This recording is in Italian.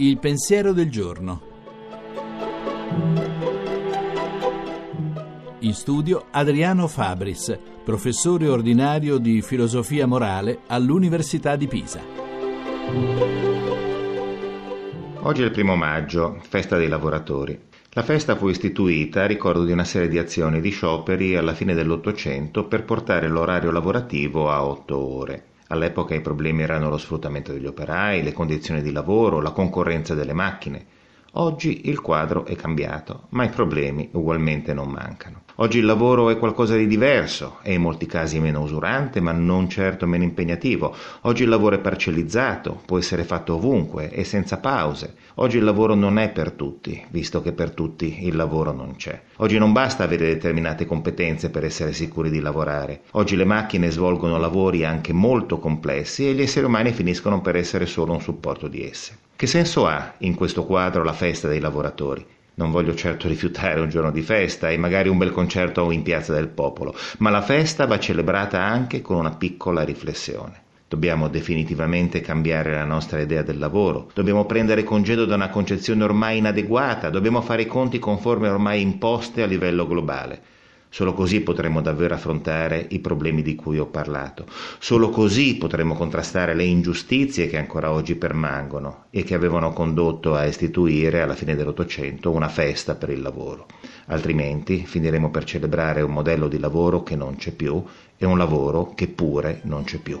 Il pensiero del giorno. In studio Adriano Fabris, professore ordinario di filosofia morale all'Università di Pisa. Oggi è il primo maggio, festa dei lavoratori. La festa fu istituita a ricordo di una serie di azioni di scioperi alla fine dell'Ottocento per portare l'orario lavorativo a otto ore. All'epoca i problemi erano lo sfruttamento degli operai, le condizioni di lavoro, la concorrenza delle macchine. Oggi il quadro è cambiato, ma i problemi ugualmente non mancano. Oggi il lavoro è qualcosa di diverso, è in molti casi meno usurante, ma non certo meno impegnativo. Oggi il lavoro è parcellizzato, può essere fatto ovunque e senza pause. Oggi il lavoro non è per tutti, visto che per tutti il lavoro non c'è. Oggi non basta avere determinate competenze per essere sicuri di lavorare. Oggi le macchine svolgono lavori anche molto complessi e gli esseri umani finiscono per essere solo un supporto di esse. Che senso ha in questo quadro la festa dei lavoratori? Non voglio certo rifiutare un giorno di festa e magari un bel concerto in Piazza del Popolo, ma la festa va celebrata anche con una piccola riflessione. Dobbiamo definitivamente cambiare la nostra idea del lavoro, dobbiamo prendere congedo da una concezione ormai inadeguata, dobbiamo fare i conti con forme ormai imposte a livello globale. Solo così potremo davvero affrontare i problemi di cui ho parlato. Solo così potremo contrastare le ingiustizie che ancora oggi permangono e che avevano condotto a istituire alla fine dell'Ottocento una festa per il lavoro. Altrimenti finiremo per celebrare un modello di lavoro che non c'è più e un lavoro che pure non c'è più.